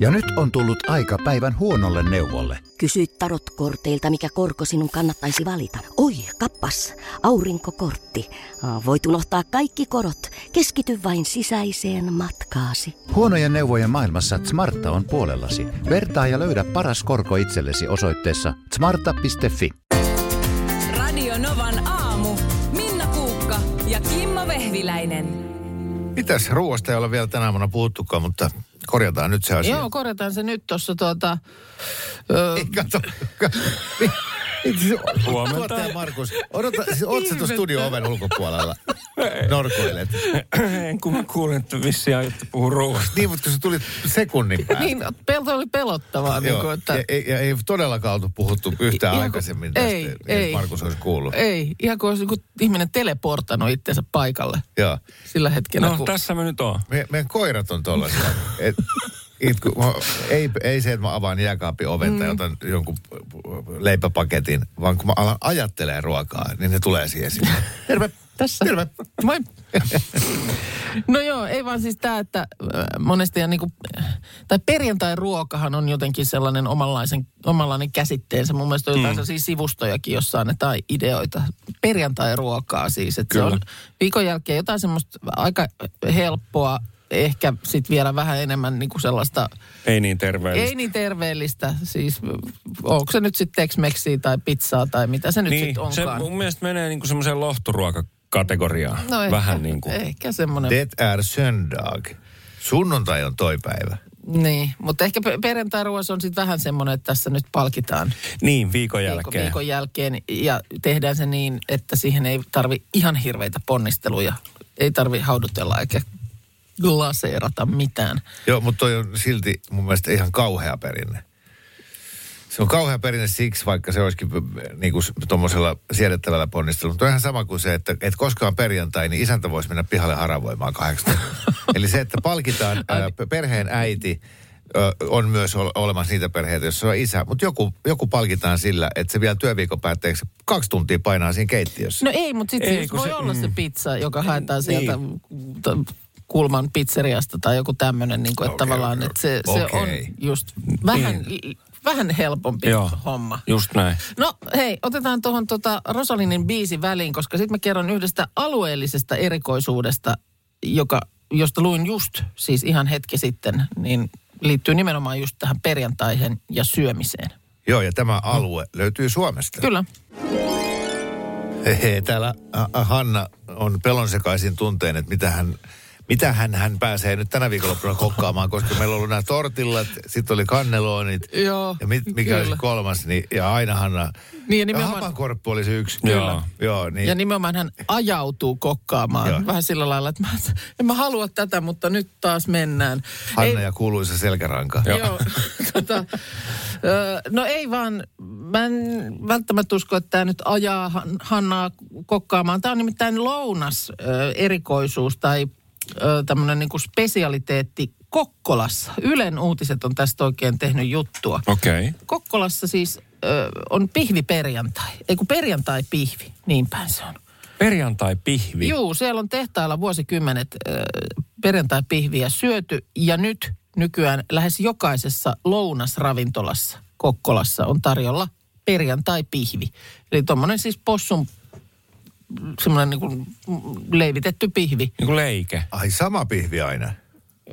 Ja nyt on tullut aika päivän huonolle neuvolle. Kysy tarotkorteilta, mikä korko sinun kannattaisi valita. Oi, kappas, aurinkokortti. Voit unohtaa kaikki korot. Keskity vain sisäiseen matkaasi. Huonojen neuvojen maailmassa Smarta on puolellasi. Vertaa ja löydä paras korko itsellesi osoitteessa smarta.fi. Radio Novan aamu. Minna Kuukka ja Kimmo Vehviläinen. Mitäs ruoasta ei ole vielä tänä aamuna puhuttukaan, mutta korjataan nyt se asia. Joo, korjataan se nyt tuossa tuota... Ö, Ei, kato. Huomenta. Tuottaja Markus, odota, siis oot sä tuossa studio-oven ulkopuolella? Norkoilet. En kun mä kuulin, että vissiin aiotte puhua ruoasta. Niin, mutta kun sä tulit sekunnin päästä. niin, pelto oli pelottavaa. Niin kuin, että, ja, ei, ja ei todellakaan oltu puhuttu yhtään Ihan- aikaisemmin tästä, ei, ei. Markus olisi kuullut. ei, ihan kuin olisi niin ihminen teleportannut itsensä paikalle Joo. sillä hetkellä. No, kun, tässä me nyt on. Me, meidän koirat on tollaisia. Et, itku, ei, ei se, että mä avaan jääkaapin oven tai otan jonkun leipäpaketin, vaan kun mä alan ajattelemaan ruokaa, niin ne tulee siihen sinne. Terve. Tässä. Terve. Moi. no joo, ei vaan siis tämä, että äh, monesti ja niinku, tai perjantai-ruokahan on jotenkin sellainen omanlaisen, omanlainen käsitteensä. Mun mielestä on jotain mm. sivustojakin, jossa annetaan ideoita. Perjantai-ruokaa siis, että se on viikon jälkeen jotain semmoista aika helppoa, ehkä sitten vielä vähän enemmän niinku sellaista, Ei niin terveellistä. ei niin terveellistä. Siis onko se nyt sitten Tex-Mexiä tai pizzaa tai mitä se nyt niin, sitten se onkaan. mun mielestä menee niinku semmoiseen lohturuokakategoriaan. No ehkä, Vähän niin kuin. Ehkä semmoinen. Det är söndag. Sunnuntai on toi päivä. Niin, mutta ehkä pe- perjantai-ruoassa on sitten vähän semmoinen, että tässä nyt palkitaan Niin, viikon viikon, jälkeen. viikon jälkeen ja tehdään se niin, että siihen ei tarvi ihan hirveitä ponnisteluja. Ei tarvi haudutella eikä glaseerata mitään. Joo, mutta toi on silti mun mielestä ihan kauhea perinne. Se on kauhea perinne siksi, vaikka se olisikin niin kuin tuommoisella siedettävällä ponnistelulla. Mutta on ihan sama kuin se, että, että koska on perjantai, niin isäntä voisi mennä pihalle haravoimaan kahdeksan. Eli se, että palkitaan ää, perheen äiti, on myös ol- olemassa niitä perheitä, joissa on isä. Mutta joku, joku palkitaan sillä, että se vielä työviikon päätteeksi kaksi tuntia painaa siinä keittiössä. No ei, mutta sitten voi se- olla se mm. pizza, joka haetaan sieltä Niin. t- kulman pizzeriasta tai joku tämmöinen, niin kuin, että Okei, tavallaan, okei. että se, se on Okei. just vähän, vähän helpompi Joo. homma. Just näin. No hei, otetaan tuohon tota Rosalinin biisi väliin, koska sitten mä kerron yhdestä alueellisesta erikoisuudesta, joka, josta luin just, siis ihan hetki sitten, niin liittyy nimenomaan just tähän perjantaihin ja syömiseen. Joo, ja tämä alue löytyy Suomesta. Kyllä. Hehe, täällä Hanna on pelonsekaisin tunteen, että mitä hän, mitä hän, hän pääsee nyt tänä viikonloppuna kokkaamaan, koska meillä on ollut nämä tortillat, sitten oli kanneloonit. Joo, Ja mit, mikä oli kyllä. kolmas, niin, ja aina Hanna. Niin, ja ja nimenomaan- hapankorppu oli se yksi. Joo. Joo, niin. Ja nimenomaan hän ajautuu kokkaamaan. Joo. Vähän sillä lailla, että mä, en mä halua tätä, mutta nyt taas mennään. Hanna ja kuuluisa selkäranka. Joo. Joo tota, ö, no ei vaan, mä en välttämättä usko, että tämä nyt ajaa Han- Hannaa kokkaamaan. Tämä on nimittäin lounas ö, erikoisuus tai tämmöinen niinku spesialiteetti Kokkolassa. Ylen uutiset on tästä oikein tehnyt juttua. Okei. Okay. Kokkolassa siis ö, on pihviperjantai. Ei kun perjantai-pihvi, niin päin se on. Perjantai-pihvi. Juu, siellä on tehtailla vuosikymmenet äh, perjantai-pihviä syöty ja nyt nykyään lähes jokaisessa lounasravintolassa Kokkolassa on tarjolla perjantai-pihvi. Eli tuommoinen siis possun semmoinen niin kuin leivitetty pihvi. Niin kuin leike. Ai sama pihvi aina.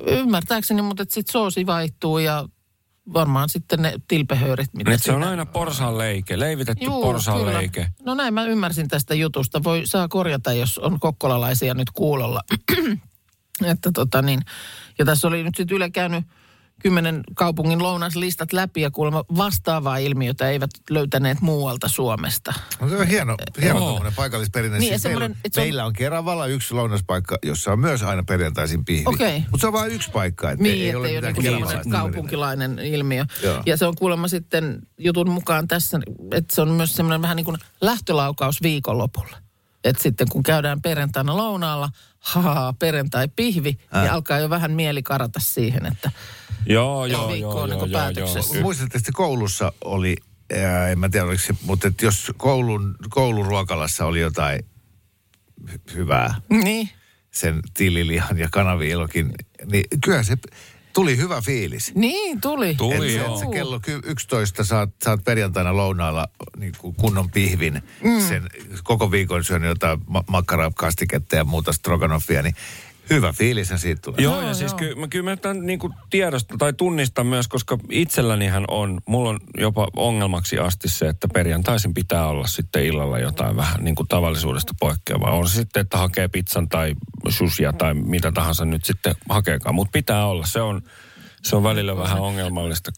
Ymmärtääkseni, mutta sitten soosi vaihtuu ja varmaan sitten ne tilpehöörit. Mitä Nyt se on aina porsan leike, leivitetty Juu, porsan kyllä. leike. No näin mä ymmärsin tästä jutusta. Voi saa korjata, jos on kokkolalaisia nyt kuulolla. että tota niin, ja tässä oli nyt sitten Yle käynyt kymmenen kaupungin lounaslistat läpi ja kuulemma vastaavaa ilmiötä eivät löytäneet muualta Suomesta. No, se on hieno, hieno tuommoinen paikallisperinne. Niin, Siis meillä, se on- meillä on Keravalla yksi lounaspaikka, jossa on myös aina perjantaisin pihvi. Okei. Mutta se on vain yksi paikka. Että Niin, ei, ei ole ettei ole mitään niin kaupunkilainen ilmiö. Joo. Ja se on kuulemma sitten jutun mukaan tässä, että se on myös semmoinen vähän niin kuin lähtölaukaus viikonlopulle. Että sitten kun käydään perjantaina lounaalla, haha, perjantai-pihvi, Äh. niin alkaa jo vähän mieli karata siihen, että Joo, Joo, joo, viikko joo, on joo, niin joo, päätöksessä. joo. Muistatte, että koulussa oli, ää, en mä tiedä oliko se, mutta että jos koulun, kouluruokalassa oli jotain hy- hyvää, niin, sen tililihan ja kanaviilokin, niin kyllä se Tuli hyvä fiilis. Niin, tuli. Tuli, Et se, joo. et kello ky- 11 saat, saat perjantaina lounaalla niin kuin kunnon pihvin. Mm. Sen koko viikon syönyt jotain ma- makkarakastiketta ja muuta stroganoffia, niin hyvä fiilis siitä tulee. Joo, ja siis kyllä mä, kyllä mä tämän niin kuin tiedostan tai tunnistan myös, koska itsellänihän on, mulla on jopa ongelmaksi asti se, että perjantaisin pitää olla sitten illalla jotain vähän niin kuin tavallisuudesta poikkeavaa. On se sitten, että hakee pizzan tai sushia tai mitä tahansa nyt sitten hakeekaan, mutta pitää olla. Se on, se on välillä vähän ongelmallista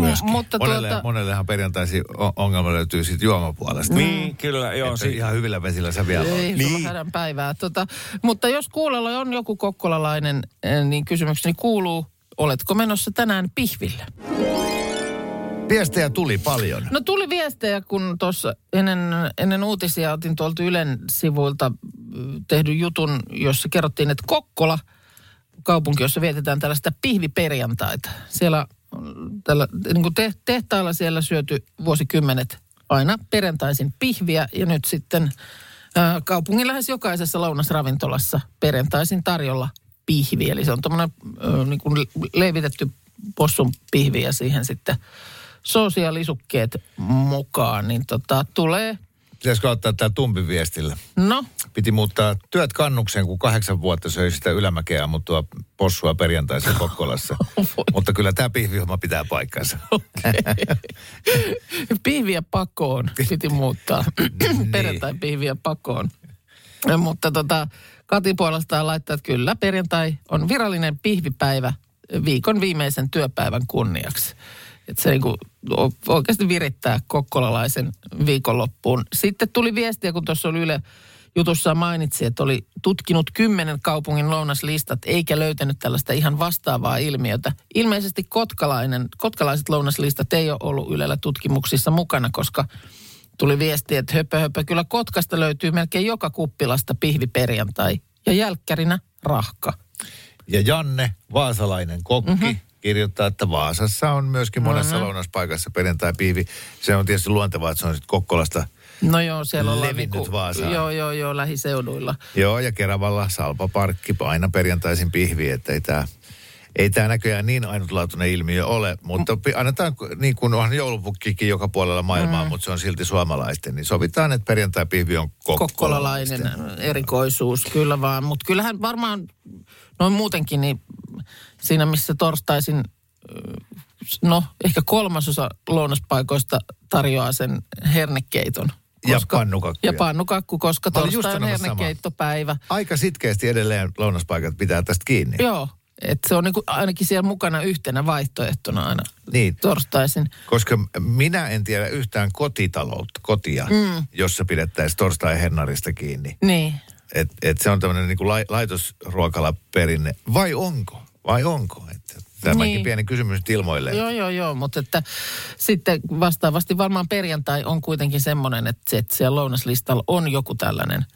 myöskin. Mutta Monelle, tuota, monellehan perjantaisin ongelma löytyy siitä juomapuolesta. Niin, kyllä, joo. Että Si- ihan hyvillä vesillä sä vielä ei niin. hädän päivää. Tota, mutta jos kuulolla on joku kokkolalainen, eh, niin kysymykseni kuuluu, oletko menossa tänään pihville? Viestejä tuli paljon. No tuli viestejä, kun tuossa ennen, ennen uutisia otin tuolta Ylen sivuilta mm, tehdyn jutun, jossa kerrottiin, että Kokkola, kaupunki, jossa vietetään tällaista pihviperjantaita. Siellä tällä, niin kuin te, tehtailla siellä syöty vuosikymmenet aina perjantaisin pihviä ja nyt sitten ää, kaupungin lähes jokaisessa lounasravintolassa perjantaisin tarjolla pihvi. Eli se on tuommoinen niin kuin leivitetty possun pihvi ja siihen sitten soosia ja lisukkeet mukaan, niin tota, tulee, Pitäisikö ottaa tämä tumpi viestillä? no, Piti muuttaa työt kannukseen, kun kahdeksan vuotta söi sitä ylämäkeä ammuttua possua perjantaisin Kokkolassa. Mutta kyllä tämä pihvihomma pitää paikkansa. pihviä pakoon piti muuttaa. Perjantai pihviä pakoon. Mutta tota, Kati puolestaan laittaa, että kyllä perjantai on virallinen pihvipäivä viikon viimeisen työpäivän kunniaksi. Että se niinku oikeasti virittää kokkolalaisen viikonloppuun. Sitten tuli viestiä, kun tuossa oli Yle jutussa mainitsi, että oli tutkinut kymmenen kaupungin lounaslistat eikä löytänyt tällaista ihan vastaavaa ilmiötä. Ilmeisesti kotkalainen, kotkalaiset lounaslistat ei ole ollut Ylellä tutkimuksissa mukana, koska tuli viesti, että höpö höpö, kyllä Kotkasta löytyy melkein joka kuppilasta pihviperjantai ja jälkkärinä rahka. Ja Janne, vaasalainen kokki, Mhm. mm-hmm. Kirjoittaa, että Vaasassa on myöskin monessa Mhm. mm-hmm. lounaspaikassa perjantai-pihvi. Se on tietysti luontevaa, että se on sitten Kokkolasta. No joo, siellä ollaan Levinnyt niinku, Vaasaan. joo, joo, joo, lähiseuduilla. Joo, ja Keravalla Salpa Parkki aina perjantaisin pihvi, että ei tämä ei tämä näköjään niin ainutlaatuinen ilmiö ole, mutta pi- annetaan, niin kuin onhan joulupukkikin joka puolella maailmaa, mm. mutta se on silti suomalaisten, niin sovitaan, että perjantai-pihvi on kokkolalainen erikoisuus, kyllä vaan. Mutta kyllähän varmaan noin muutenkin, niin siinä missä torstaisin, no ehkä kolmasosa lounaspaikoista tarjoaa sen hernekeiton. Ja pannukakkuja. Ja pannukakku, koska torstai on hernekeittopäivä. Aika sitkeästi edelleen lounaspaikat pitää tästä kiinni. Joo, että se on niinku ainakin siellä mukana yhtenä vaihtoehtona aina Niin. torstaisin. Koska minä en tiedä yhtään kotitaloutta, kotia, mm. jossa pidettäisiin torstai-hennarista kiinni. Niin. Et, et se on tämmöinen niin lai, laitosruokalaperinne. Vai onko? Vai onko? Että tämäkin Niin. pieni kysymys ilmoille. Joo, joo, joo, mutta että sitten vastaavasti varmaan perjantai on kuitenkin semmoinen, että, se, että siellä lounaslistalla on joku tällainen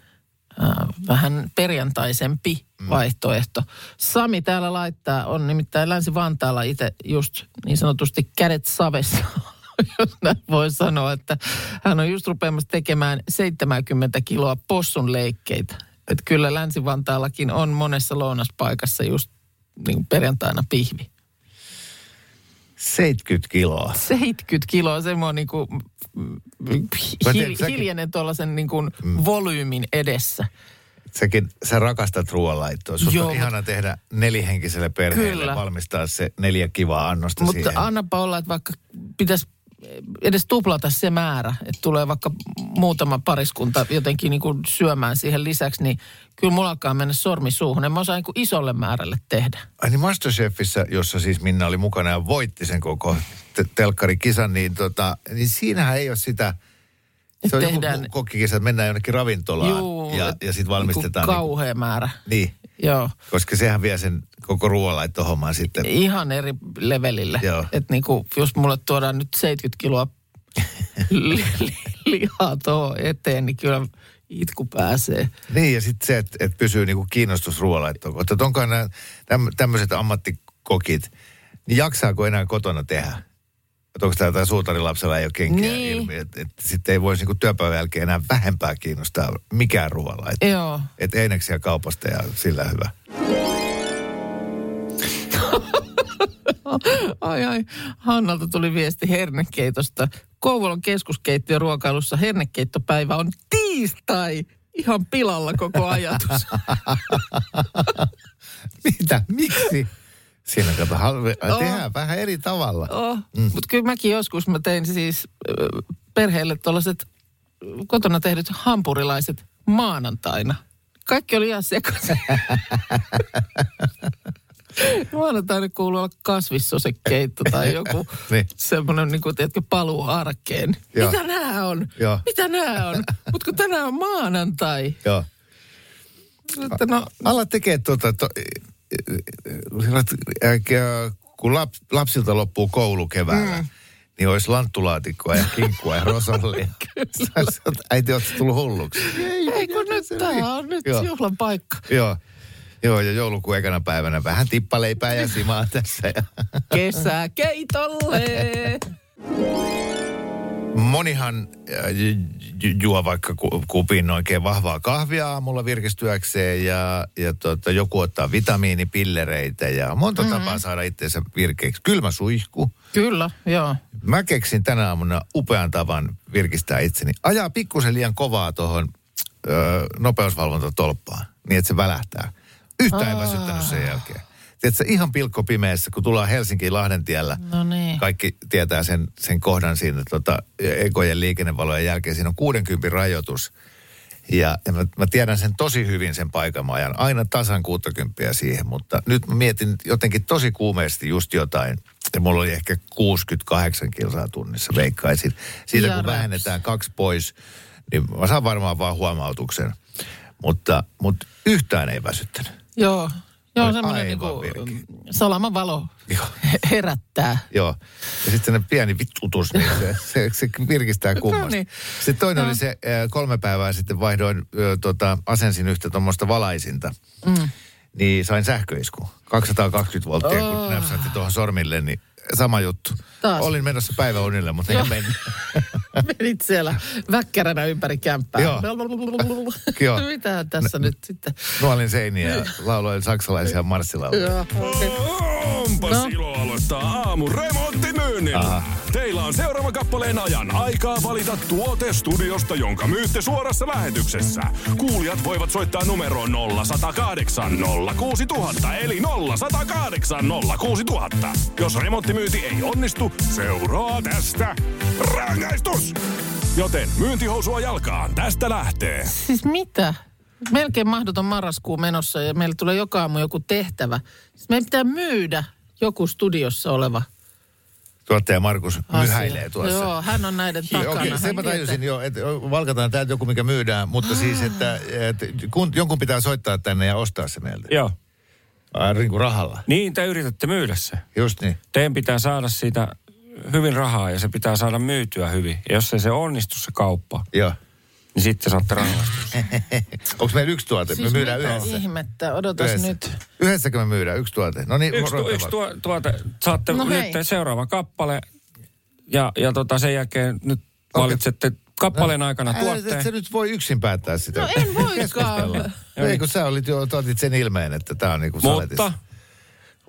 äh, vähän perjantaisempi mm. vaihtoehto. Sami täällä laittaa, on nimittäin Länsi-Vantaalla itse just niin sanotusti kädet savessa, jos näin voi sanoa, että hän on just rupeamassa tekemään 70 kiloa possun leikkeitä. Että kyllä Länsi-Vantaallakin on monessa lounaspaikassa just niin perjantaina pihvi. 70 kiloa. 70 kiloa, semmoinen niin kuin, tiedän, hil, hiljainen tuollaisen niin kuin volyymin edessä. Säkin, sä rakastat ruoanlaittoa. Susta Joo, on ihana tehdä nelihenkiselle perheelle, Kyllä. valmistaa se neljä kivaa annosta Mutta siihen. annapa olla, että vaikka pitäisi edes tuplata se määrä, että tulee vaikka muutama pariskunta jotenkin niin kuin syömään siihen lisäksi, niin kyllä mulla alkaa mennä sormi suuhun. En mä osaa niin kuin isolle määrälle tehdä. Ai niin Masterchefissä, jossa siis Minna oli mukana ja voitti sen koko te- telkkarikisan, niin, tota, niin siinähän ei ole sitä... Se on Tehdään- joku kokkikisa, että mennään jonnekin ravintolaan Juu, ja, ja sitten valmistetaan. Niin kauhea määrä. Niin, Joo. koska sehän vie sen koko ruoanlaittohomman sitten. Ihan eri levelille. Joo. Että niinku, jos mulle tuodaan nyt 70 kiloa li- li- lihaa tuohon eteen, niin kyllä itku pääsee. Niin, ja sitten se, että et pysyy niinku kiinnostus ruoanlaittoon. Että onkohan nämä tämmöiset ammattikokit, niin jaksaako enää kotona tehdä? Että onko tämä suutarilapsella ei ole kenkiä Niin. ilmi, että et sitten ei voisi niinku työpäivän jälkeen enää vähempää kiinnostaa mikään ruoanlaitto. Joo. Että eineksiä kaupasta ja sillä hyvä. Ai ai, Hannalta tuli viesti hernekeitosta. Kouvolan keskuskeittiön ruokailussa hernekeittopäivä on tiistai. Ihan pilalla koko ajatus. Mitä? Miksi? Siinä kato, halve, tehdään vähän eri tavalla. Oh, mm. Mutta kyllä mäkin joskus mä tein siis perheelle tuollaiset kotona tehdyt hampurilaiset maanantaina. Kaikki oli ihan sekaisin. Maanantaina kuuluu olla kasvissosekeitto tai joku Niin. semmoinen, niin kuin, tiedätkö, paluu arkeen. Joo. Mitä nämä on? Joo. Mitä nämä on? Mutta kun tänään on maanantai. Joo. Että no, Alla tekee tuota, to, kun lap, lapsilta loppuu koulu keväällä, mm. niin olisi lanttulaatikkoa ja kinkkua ja rosollia. Äiti, ootko tullut hulluksi? ei kun nyt tämä on nyt Joo. juhlan paikka. Joo. Joo, ja joulukuun ekana päivänä vähän tippaleipää ja simaa tässä. Ja. Kesäkeitolle. Monihan äh, ju- ju- juo vaikka ku- kupin oikein vahvaa kahvia aamulla virkistyäkseen ja, ja tota, joku ottaa vitamiinipillereitä ja monta mm-hmm. tapaa saada itseensä virkeäksi. Kylmä suihku. Kyllä, joo. Mä keksin tänä aamuna upean tavan virkistää itseni. Ajaa pikkusen liian kovaa tuohon nopeusvalvontatolppaan, niin että se välähtää. Yhtään ei väsyttänyt sen jälkeen. Tiedätkö, ihan pilkko pimeässä, kun tullaan Helsinkiin Lahdentiellä. No niin. Kaikki tietää sen, sen kohdan siinä tota, ekojen liikennevalojen jälkeen. Siinä on 60 rajoitus. Ja, ja mä, mä tiedän sen tosi hyvin sen paikan. Mä ajan aina tasan 60 siihen, mutta nyt mä mietin jotenkin tosi kuumeesti just jotain. Ja mulla oli ehkä 68 kilsaa tunnissa, veikkaisin. Siitä Ja kun raps. vähennetään kaksi pois, niin mä saan varmaan vaan huomautuksen. Mutta, mutta yhtään ei väsyttänyt. Joo. Joo, semmoinen niinku virkeä. salaman valo Joo. herättää. Joo. Ja sitten sellainen pieni vittutus, niin se, se, se virkistää kummasti. niin. Sitten toinen No. oli se, kolme päivää sitten vaihdoin, ö, tota, asensin yhtä tuommoista valaisinta. Mm. Niin sain sähköisku. 220 volttia, kun Oh. näpsähti tuohon sormille, niin sama juttu. Taas. Olin menossa päiväunille, mutta en mennyt. Menit siellä väkkäränä ympäri kämppää. Joo. Joo. Mitä tässä nyt sitten? Nuolin seiniä ja lauloin saksalaisia marssilauluja. Onpas No. ilo aloittaa aamu remonttimyynnillä. Teillä on seuraavan kappaleen ajan aikaa valita tuote studiosta, jonka myytte suorassa lähetyksessä. Kuulijat voivat soittaa numeroon 0108 06000 eli 0108 06000. Jos remonttimyynti ei onnistu, seuraa tästä rangaistus. Joten myyntihousua jalkaan, tästä lähtee. Siis mitä? Melkein mahdoton marraskuu menossa ja meillä tulee joka aamu joku tehtävä. Siis meidän pitää myydä joku studiossa oleva Tuottaja Markus asia. myhäilee tuossa. Joo, hän on näiden takana. Okei, sen Hän mä tajusin jo, että valkataan täältä joku, mikä myydään, mutta siis, että, että kun, jonkun pitää soittaa tänne ja ostaa se meiltä. Joo. Ai, niin kuin rahalla. Niin, te yritätte myydä se. Just niin. Teidän pitää saada siitä hyvin rahaa ja se pitää saada myytyä hyvin. Ja jos ei se onnistu se kauppa, Joo. Niin sitten saatte rangaistus. Onko meillä yksi tuote? Siis me myydään mitä yhdessä. ihmettä, odotas Yhdessä. nyt. Yhdessäkö me myydään yksi tuote? No niin, yksi, tu, yksi tuo, tuote, saatte No no hei. nyt seuraava kappale ja, ja tota sen jälkeen nyt valitsette kappaleen aikana Älä, et tuotteen. sä nyt voi yksin päättää sitä. No en voikaan. Ei, kun sä olit jo, otit sen ilmeen, että tää on niinku saletissa. Mutta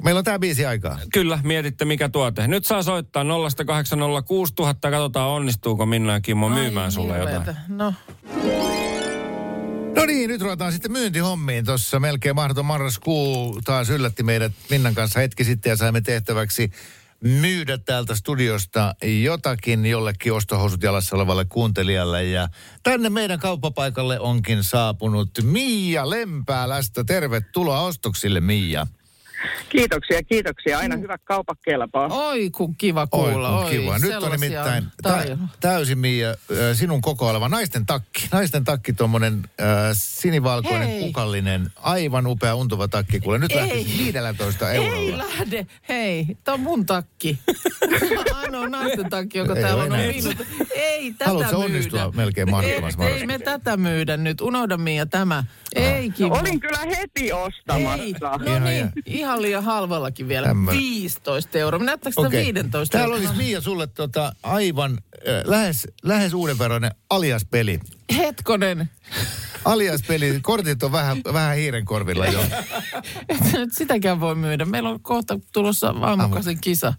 Meillä on tää biisi aikaa. kyllä, mietitte mikä tuote. Nyt saa soittaa 0806 000, katsotaan onnistuuko Minna ja Kimmo myymään Ai, sulle jotain. No, No niin, nyt ruvetaan sitten myyntihommiin. Tuossa melkein mahdoton marraskuu taas yllätti meidät Minnan kanssa hetki sitten ja saimme tehtäväksi myydä täältä studiosta jotakin jollekin ostohousut jalassa olevalle kuuntelijalle. Ja tänne meidän kauppapaikalle onkin saapunut Miia Lempäälästä. Tervetuloa ostoksille, Miia. Kiitoksia, kiitoksia. Aina hyvät kaupat kelpaa. oi kun kiva Oi, kuulla. kun kiva. Nyt on nimittäin tä- täysin Miia, äh, sinun koko oleva naisten takki. Naisten takki, tuommoinen äh, sinivalkoinen, Hei. kukallinen, aivan upea untuva takki. Kuule, nyt Ei. lähtisi 15 Ei eurolla. lähde. Hei, tämä on mun takki. Ainoa naisten takki, joka Ei täällä on. Ei tätä Haluatko myydä. onnistua melkein mahdottomassa ei, ei me tätä myydä nyt. Unohda Mia tämä. Ei. No, olin kyllä heti ostamassa. Ei, Ihan, no niin, ihan. Ihan liian halvallakin vielä. Tämmönen. 15 euroa. Näyttääkö sitä Okei. 15 Täällä euroa? olisi Miia sulle tota, aivan äh, lähes, lähes uudenveroinen alias-peli. Hetkonen. Alias peli, kortit on vähän, vähän hiiren korvilla jo. Et nyt sitäkään voi myydä. Meillä on kohta tulossa aamukasin kisa.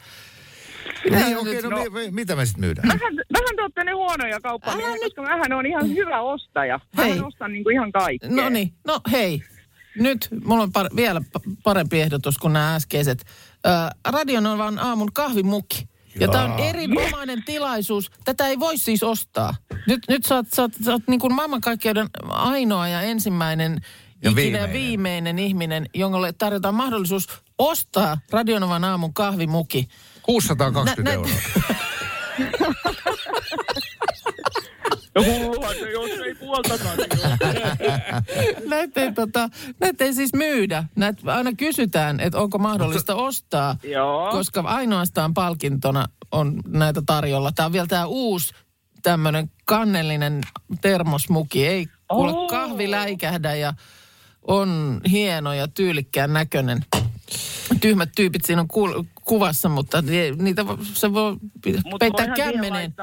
Niin, okei, no, mi- mi- mitä me sitten myydään? Vähän, vähän te olette ne huonoja kauppamiehiä, koska mähän on ihan hyvä ostaja. Hei. Mä ostan niin kuin ihan kaikkea. No niin, no hei. Nyt mulla on par- vielä pa- parempi ehdotus kuin nämä äskeiset. Äh, Radion on vaan aamun kahvimukki. Ja tämä on erinomainen tilaisuus. Tätä ei voi siis ostaa. Nyt, nyt sä oot, sä oot, sä oot niin kuin maailmankaikkeuden ainoa ja ensimmäinen Ja ikinä viimeinen. viimeinen. ihminen, jonka tarjotaan mahdollisuus ostaa Radionovan aamun kahvimuki. 620 Nä- nä- euroa. Hullua, se jos ei puoltakaan. Näitä ei, tota, näitä ei siis myydä. Näitä aina kysytään, että onko mahdollista ostaa, Joo. koska ainoastaan palkintona on näitä tarjolla. Tämä on vielä tämä uusi tämmöinen kannellinen termosmuki. Ei kuule Oo. kahvi läikähdä ja on hieno ja tyylikkään näköinen. Tyhmät tyypit siinä on ku- kuvassa, mutta ni- niitä vo- se voi Mut peittää kämmeneen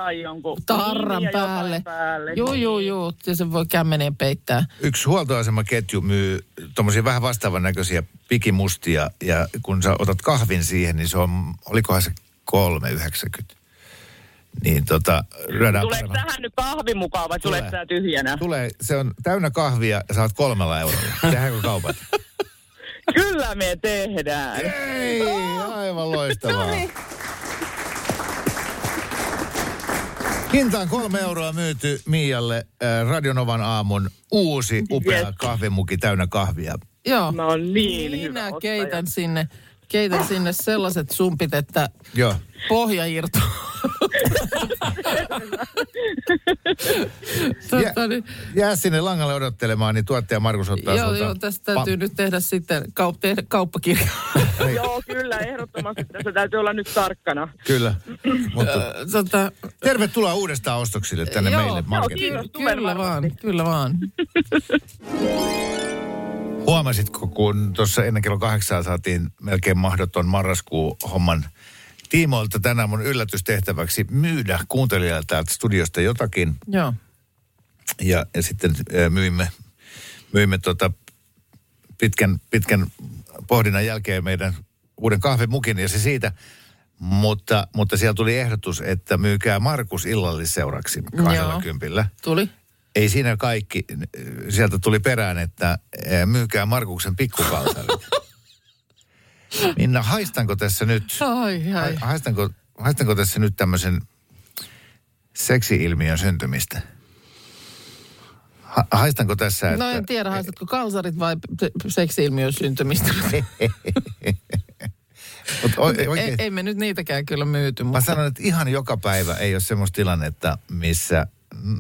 tarran päälle. päälle. Joo, joo, joo. Ja se voi kämmeneen peittää. Yksi huoltoasemaketju myy tommosia vähän vastaavan näköisiä pikimustia ja kun sä otat kahvin siihen, niin se on, olikohan se 3,90. Niin tota, lyödään Tuleeko paremmin. tähän nyt kahvi mukaan vai Tulee. tuleeko tää tyhjänä? Tulee, se on täynnä kahvia ja saat kolmella eurolla. Tehdäänkö kaupat? Kyllä me tehdään. Ei, aivan loistavaa. Hintaan kolme euroa myyty Mialle äh, Radionovan aamun uusi upea Yes. kahvimuki täynnä kahvia. Joo. Mä oon niin Minä hyvä keitän sinne, keitän sinne sellaiset sumpit, että Joo. pohja irtoaa. Jä, Tota, niin, jää sinne langalle odottelemaan, niin tuottaja Markus ottaa joo, joo, tästä täytyy pa- nyt tehdä sitten kaup- tehdä kauppakirja. Joo, kyllä, ehdottomasti tässä täytyy olla nyt tarkkana. Kyllä. Mutta tota, tervetuloa uudestaan ostoksille tänne joo, meille markettiin. kiitos. ky- kyllä vaan, kyllä vaan. Huomasitko, kun tuossa ennen kello kahdeksaa saatiin melkein mahdoton marraskuu homman tiimoilta tänään mun yllätystehtäväksi myydä kuuntelijalle täältä studiosta jotakin. Joo. Ja, ja sitten myimme, myimme tota pitkän, pitkän pohdinnan jälkeen meidän uuden kahvimukin ja se siitä. Mutta, mutta siellä tuli ehdotus, että myykää Markus illallisseuraksi 20. Tuli. Ei siinä kaikki. Sieltä tuli perään, että myykää Markuksen pikkukalsarit. Minna, haistanko tässä nyt, Ai, ai. ha- haistanko, haistanko tässä nyt tämmöisen seksi-ilmiön syntymistä? Ha, haistanko tässä, että... No en tiedä, haistatko kalsarit vai se- seksi-ilmiön syntymistä. Mut o, ei, oikein, ei me nyt niitäkään kyllä myyty. Mä Mutta, sanon, että ihan joka päivä ei ole semmoista tilannetta, missä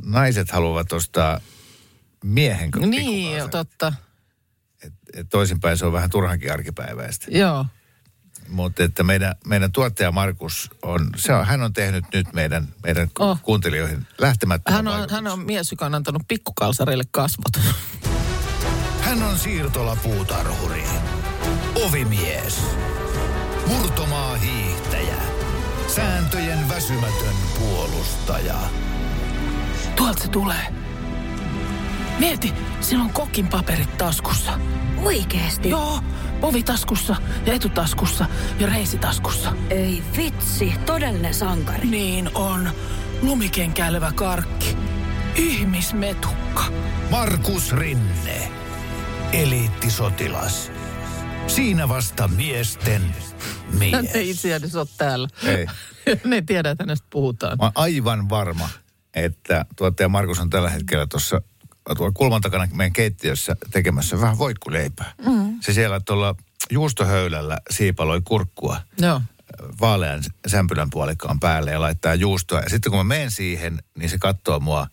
naiset haluavat ostaa miehen niin, totta. Et, et toisinpäin se on vähän turhankin arkipäiväistä. Joo. Mutta että meidän, meidän tuottaja Markus on, se on, hän on tehnyt nyt meidän, meidän Oh. kuuntelijoihin lähtemättömän Hän on, hän on mies, joka on antanut pikkukalsareille kasvot. Hän on siirtolapuutarhuri, ovimies, murtomaa hiihtäjä, sääntöjen väsymätön puolustaja. Tuolta se tulee. Mieti, sillä on kokin paperit taskussa. Oikeesti? Joo, ovitaskussa ja etutaskussa ja reisitaskussa. Ei vitsi, todellinen sankari. Niin on. Lumikenkäilevä karkki. Ihmismetukka. Markus Rinne, eliittisotilas. Siinä vasta miesten mies. Hän ei itse asiassa ole täällä. Ei. ne tiedä, että hänestä puhutaan. Mä oon aivan varma, että tuottaja Markus on tällä hetkellä tuossa tuolla kulman takana meidän keittiössä tekemässä vähän voikkuleipää. Mm. Se siellä tuolla juustohöylällä siipaloi kurkkua Joo. vaalean sämpylän puolikkaan päälle ja laittaa juustoa. Ja sitten kun mä menen siihen, niin se katsoo mua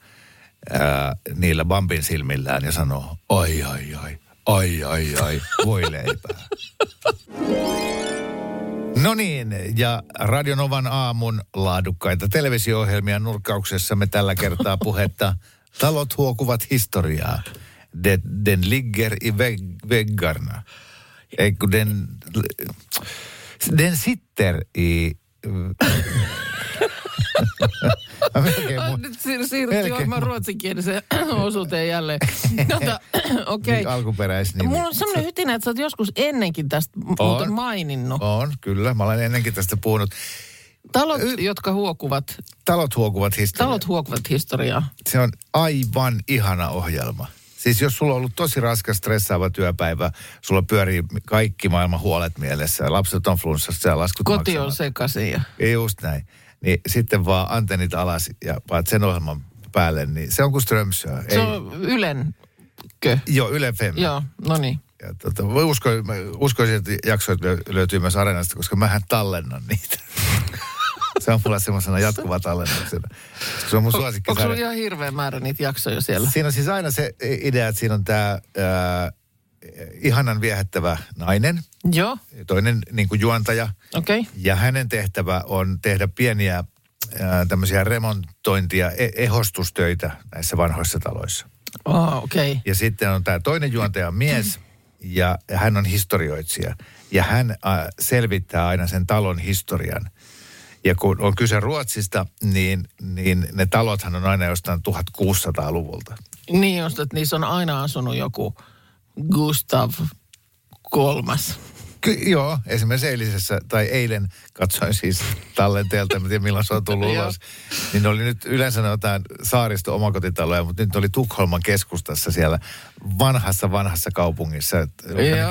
ää, niillä bambin silmillään ja sanoo, ai ai ai, ai ai ai, voi leipää. No niin, ja Radionovan aamun laadukkaita televisio-ohjelmia nurkkauksessamme tällä kertaa puhetta Talot huokuvat historiaa. De, den ligger i vägg, väggarna. Eikö den... Den sitter i... Melkein nyt siir- siirryttiin ohjelman ruotsinkieliseen osuuteen jälleen. Tota, okei. Niin, alkuperäisnimi. Mulla on semmoinen hytinä, että sä oot joskus ennenkin tästä muuten maininnut. On, kyllä. Mä olen ennenkin tästä puhunut. Talot, jotka huokuvat, Talot huokuvat historiaa. talot huokuvat historiaa. Se on aivan ihana ohjelma. Siis jos sulla on ollut tosi raskas, stressaava työpäivä, sulla pyörii kaikki maailman huolet mielessä, ja lapset on flunssassa ja laskut Koti maksamaan. on sekaisin ja... Ja Just näin. Niin sitten vaan antennit alas ja paat sen ohjelman päälle, niin se on kuin Strömsö. Se on Ylenkö? Joo, Yle FM. Joo, no niin. Ja tota, usko, uskoisin, että jaksoit lö- löytyy myös Areenasta, koska mähän tallennan niitä. se on mulla semmoisena jatkuva tallennuksena. Se on mun Onko sulla ihan hirveä määrä niitä jaksoja siellä? Siinä on siis aina se idea, että siinä on tämä ihanan viehättävä nainen, Joo, toinen niin kuin juontaja, okei. Okay. ja hänen tehtävä on tehdä pieniä ää, tämmöisiä remontointia, e- ehostustöitä näissä vanhoissa taloissa. Oh, okei. Okay. Ja sitten on tämä toinen juontaja on mies, ja hän on historioitsija. Ja hän äh, selvittää aina sen talon historian. Ja kun on kyse Ruotsista, niin, niin ne talothan on aina jostain 1600-luvulta. Niin just, että niissä on aina asunut joku Gustav kolmas. Ky- joo, esimerkiksi eilisessä, tai eilen katsoin siis tallenteelta, en tiedä milloin se on tullut ulos. Niin oli nyt yleensä jotain saaristo omakotitaloja, mutta nyt oli Tukholman keskustassa siellä vanhassa vanhassa kaupungissa,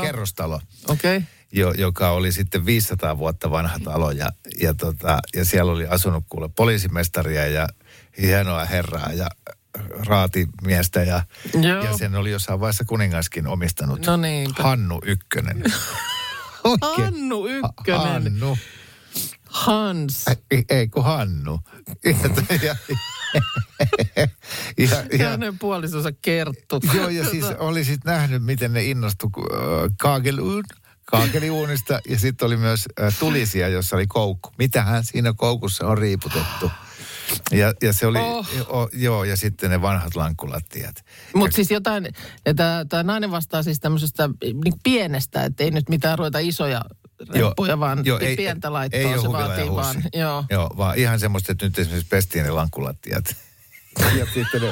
kerrostalo. Okei. Okay. Jo, joka oli sitten 500 vuotta vanha talo ja, ja, tota, ja siellä oli asunut kuule poliisimestaria ja hienoa herraa ja raatimiestä ja, Joo. ja sen oli jossain vaiheessa kuningaskin omistanut No niinpä. Hannu Ykkönen. Hannu Ykkönen. Hannu. Hans. Ei, ei kun Hannu. Ja, ja, ja, Ja ja, hänen puolisonsa Kerttu. Joo, ja siis olisit nähnyt, miten ne innostu äh, kaakeluun, kaakeliuunista. Ja sitten oli myös tulisia, jossa oli koukku. Mitähän siinä koukussa on riiputettu. Ja, ja se oli, Oh. joo, ja sitten ne vanhat lankkulattiat. Mutta siis jotain, tämä nainen vastaa siis tämmöisestä niin pienestä, että ei nyt mitään ruveta isoja reppuja, vaan joo, ei, pientä laittoa ei se vaatii vaan. Joo. joo, vaan ihan semmoista, että nyt esimerkiksi pestiin ne lankkulattiat. ja sitten ne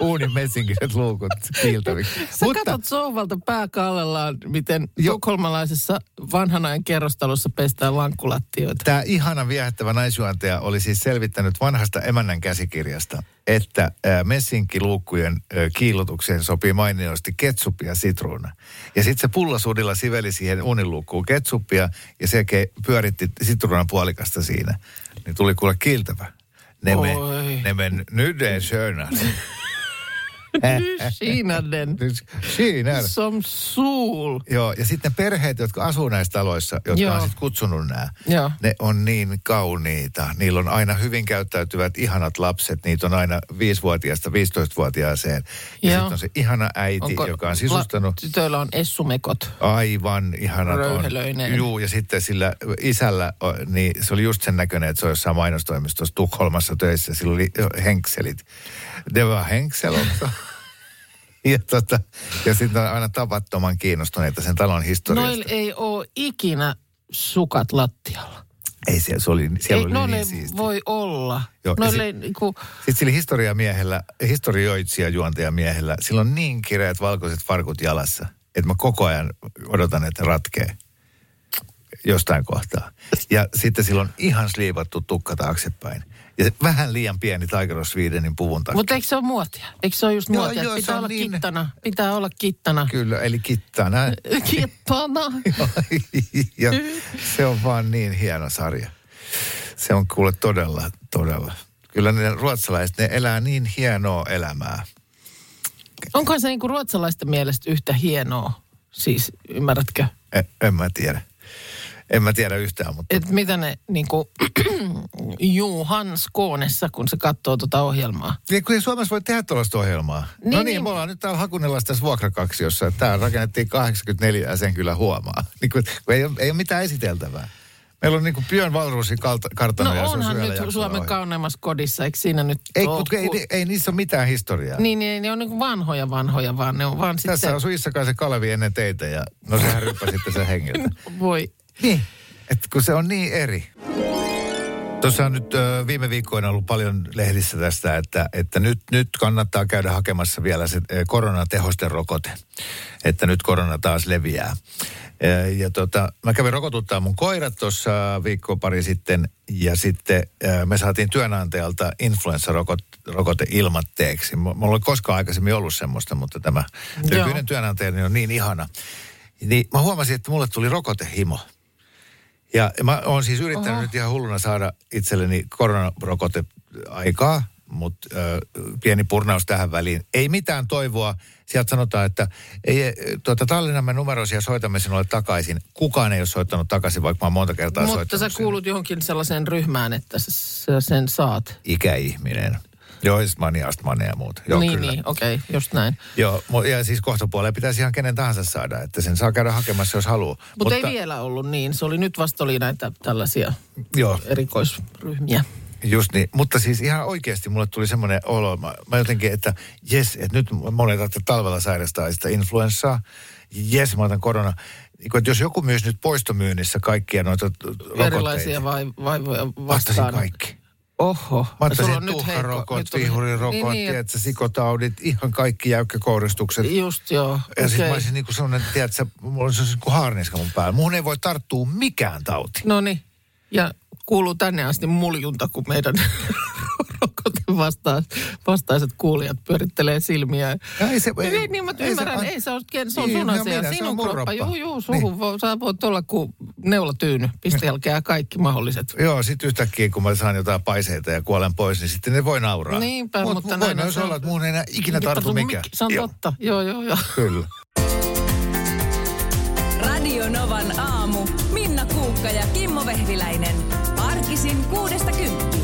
uunin messinkiset luukut kiiltäviksi. Sä Mutta... katsot sohvalta pääkallellaan, miten Joo. tukholmalaisessa vanhan ajan kerrostalossa pestään lankkulattioita. Tämä ihana viehättävä naisjuontaja oli siis selvittänyt vanhasta emännän käsikirjasta, että messinkiluukkujen ää, kiillotukseen sopii mainiosti ketsuppia ja sitruuna. Ja sitten se pullasuudilla siveli siihen uniluukkuun ketsuppia ja se pyöritti sitruunan puolikasta siinä. Niin tuli kuule kiiltävä. Nej men, nej men nu det är sönast. den. Siinä. Som sul. Joo, ja sitten perheet, jotka asuu näissä taloissa, jotka Joo. on sitten kutsunut nämä, Joo. ne on niin kauniita. Niillä on aina hyvin käyttäytyvät ihanat lapset. Niitä on aina 5-vuotiaasta 15-vuotiaaseen. Ja sitten on se ihana äiti, Onko, joka on sisustanut. La, tytöillä on essumekot. Aivan ihanat Röyhelöinen. on. Juu, ja sitten sillä isällä, niin se oli just sen näköinen, että se on jossain mainostoimistossa Tukholmassa töissä. Sillä oli henkselit. Det var henksel också. Ja, tota, ja sitten on aina tavattoman kiinnostuneita sen talon historiasta. Noilla ei ole ikinä sukat lattialla. Ei siellä, se oli, siellä ei, oli noille niin siisti. voi olla. Joo, ja noille si- ei niinku, Sitten sillä historiamiehellä, historioitsija juontajamiehellä, sillä on niin kireät valkoiset farkut jalassa, että mä koko ajan odotan, että ratkee jostain kohtaa. Ja sitten sillä on ihan sliivattu tukka taaksepäin. Ja vähän liian pieni Tiger Swedenin puvun takia. mutta eikö se ole muotia? Eikö se ole just Joo, muotia? joo, se pitää olla niin- kittana. Pitää olla kittana. Kyllä, eli kittana. Kittana. ja se on vaan niin hieno sarja. Se on kuule todella, todella. Kyllä ne ruotsalaiset, ne elää niin hienoa elämää. Onko se niinku ruotsalaisten mielestä yhtä hienoa? Siis, ymmärrätkö? En, en mä tiedä. En mä tiedä yhtään, mutta Että mitä ne niinku Juhan Skoonessa, kun se katsoo tuota ohjelmaa. Ja kun ei Suomessa voi tehdä tuollaista ohjelmaa. Niin, Niin, no niin, niin. me ollaan nyt täällä Hakunilassa tässä vuokrakaksiossa. Tämä rakennettiin 84 ja sen kyllä huomaa. Niin kun, kun ei, ole, ei ole mitään esiteltävää. Meillä on niin kuin Björn kalta- kartano. No onhan nyt jaksolla Suomen ohjelma. kauneimmassa kodissa, eikö siinä nyt Ei, oo kun, ei, ei, ei, niissä ole mitään historiaa. Niin, niin ne on niinku vanhoja vanhoja, vaan ne on vaan Tässä sitten... on Suissakaan se Kalevi ennen teitä ja no sehän ryppäsi sitten sen hengiltä. Voi. Niin, että kun se on niin eri. Tuossa on nyt ö, viime viikkoina ollut paljon lehdissä tästä, että, että nyt, nyt kannattaa käydä hakemassa vielä se koronatehosten rokote. Että nyt korona taas leviää. Ja tota, mä kävin rokotuttaa mun koirat tuossa viikko pari sitten ja sitten ö, me saatiin työnantajalta influenssarokote ilmatteeksi. Mulla ei koskaan aikaisemmin ollut semmoista, mutta tämä nykyinen työnantajani on niin ihana. Niin mä huomasin, että mulle tuli rokotehimo. Ja mä oon siis yrittänyt Oho. nyt ihan hulluna saada itselleni koronarokote aikaa, mutta ö, pieni purnaus tähän väliin. Ei mitään toivoa. Sieltä sanotaan, että ei, tuota, Tallinnamme numeroisia soitamme sinulle takaisin. Kukaan ei ole soittanut takaisin, vaikka mä oon monta kertaa Mutta soittanut sä sinne. kuulut johonkin sellaiseen ryhmään, että sä- sä sen saat. Ikäihminen. Joo, siis mania, astmania ja muuta. Joo, niin, kyllä. niin, okei, okay, just näin. Joo, ja siis kohtapuoleen pitäisi ihan kenen tahansa saada, että sen saa käydä hakemassa, jos haluaa. Mut Mutta ei vielä ollut niin. Se oli nyt vasta oli näitä tällaisia Joo, erikoisryhmiä. Just niin, mutta siis ihan oikeasti mulle tuli semmoinen olo, mä, mä jotenkin, että jes, että nyt monet että talvella sairastaa sitä influenssaa, jes, mä otan korona. Niin että jos joku myös nyt poistomyynnissä kaikkia noita rokotteita. Erilaisia vai, vaivoja Ottaisin vastaan. kaikki. Oho. Mä ottaisin on nyt heikko- tuhkarokot, vihurirokot, niin, niin, tiedätkö, sikotautit, ihan kaikki jäykkäkouristukset. Just joo, Ja okay. sitten mä olisin niin kuin sellainen, tiedätkö, mulla olisi niin kuin haarniska mun päällä. Muhun ei voi tarttua mikään tauti. No niin. Ja kuuluu tänne asti muljunta, kun meidän rokote vastaiset kuulijat pyörittelee silmiä. Ja ei se- ei, ei- niin mä ei se- ymmärrän, ei se ole, se on Niin, sun no asia, minä, se on sinun mun kroppa. kroppa. Juu, juu, suhu, Niin. niin. sä voit olla kuin neulatyyny, pisteälkää kaikki mahdolliset. Joo, sitten yhtäkkiä kun mä saan jotain paiseita ja kuolen pois, niin sitten ne voi nauraa. Niinpä, Mut mutta voi näin on myös se. olla, että muun ei enää ikinä Ei tartu mikään. mik- Se on Joo, totta, joo, joo, joo. Kyllä. Radio Novan aamu. Minna Kuukka ja Kimmo Vehviläinen. Arkisin kuudesta kymppiin.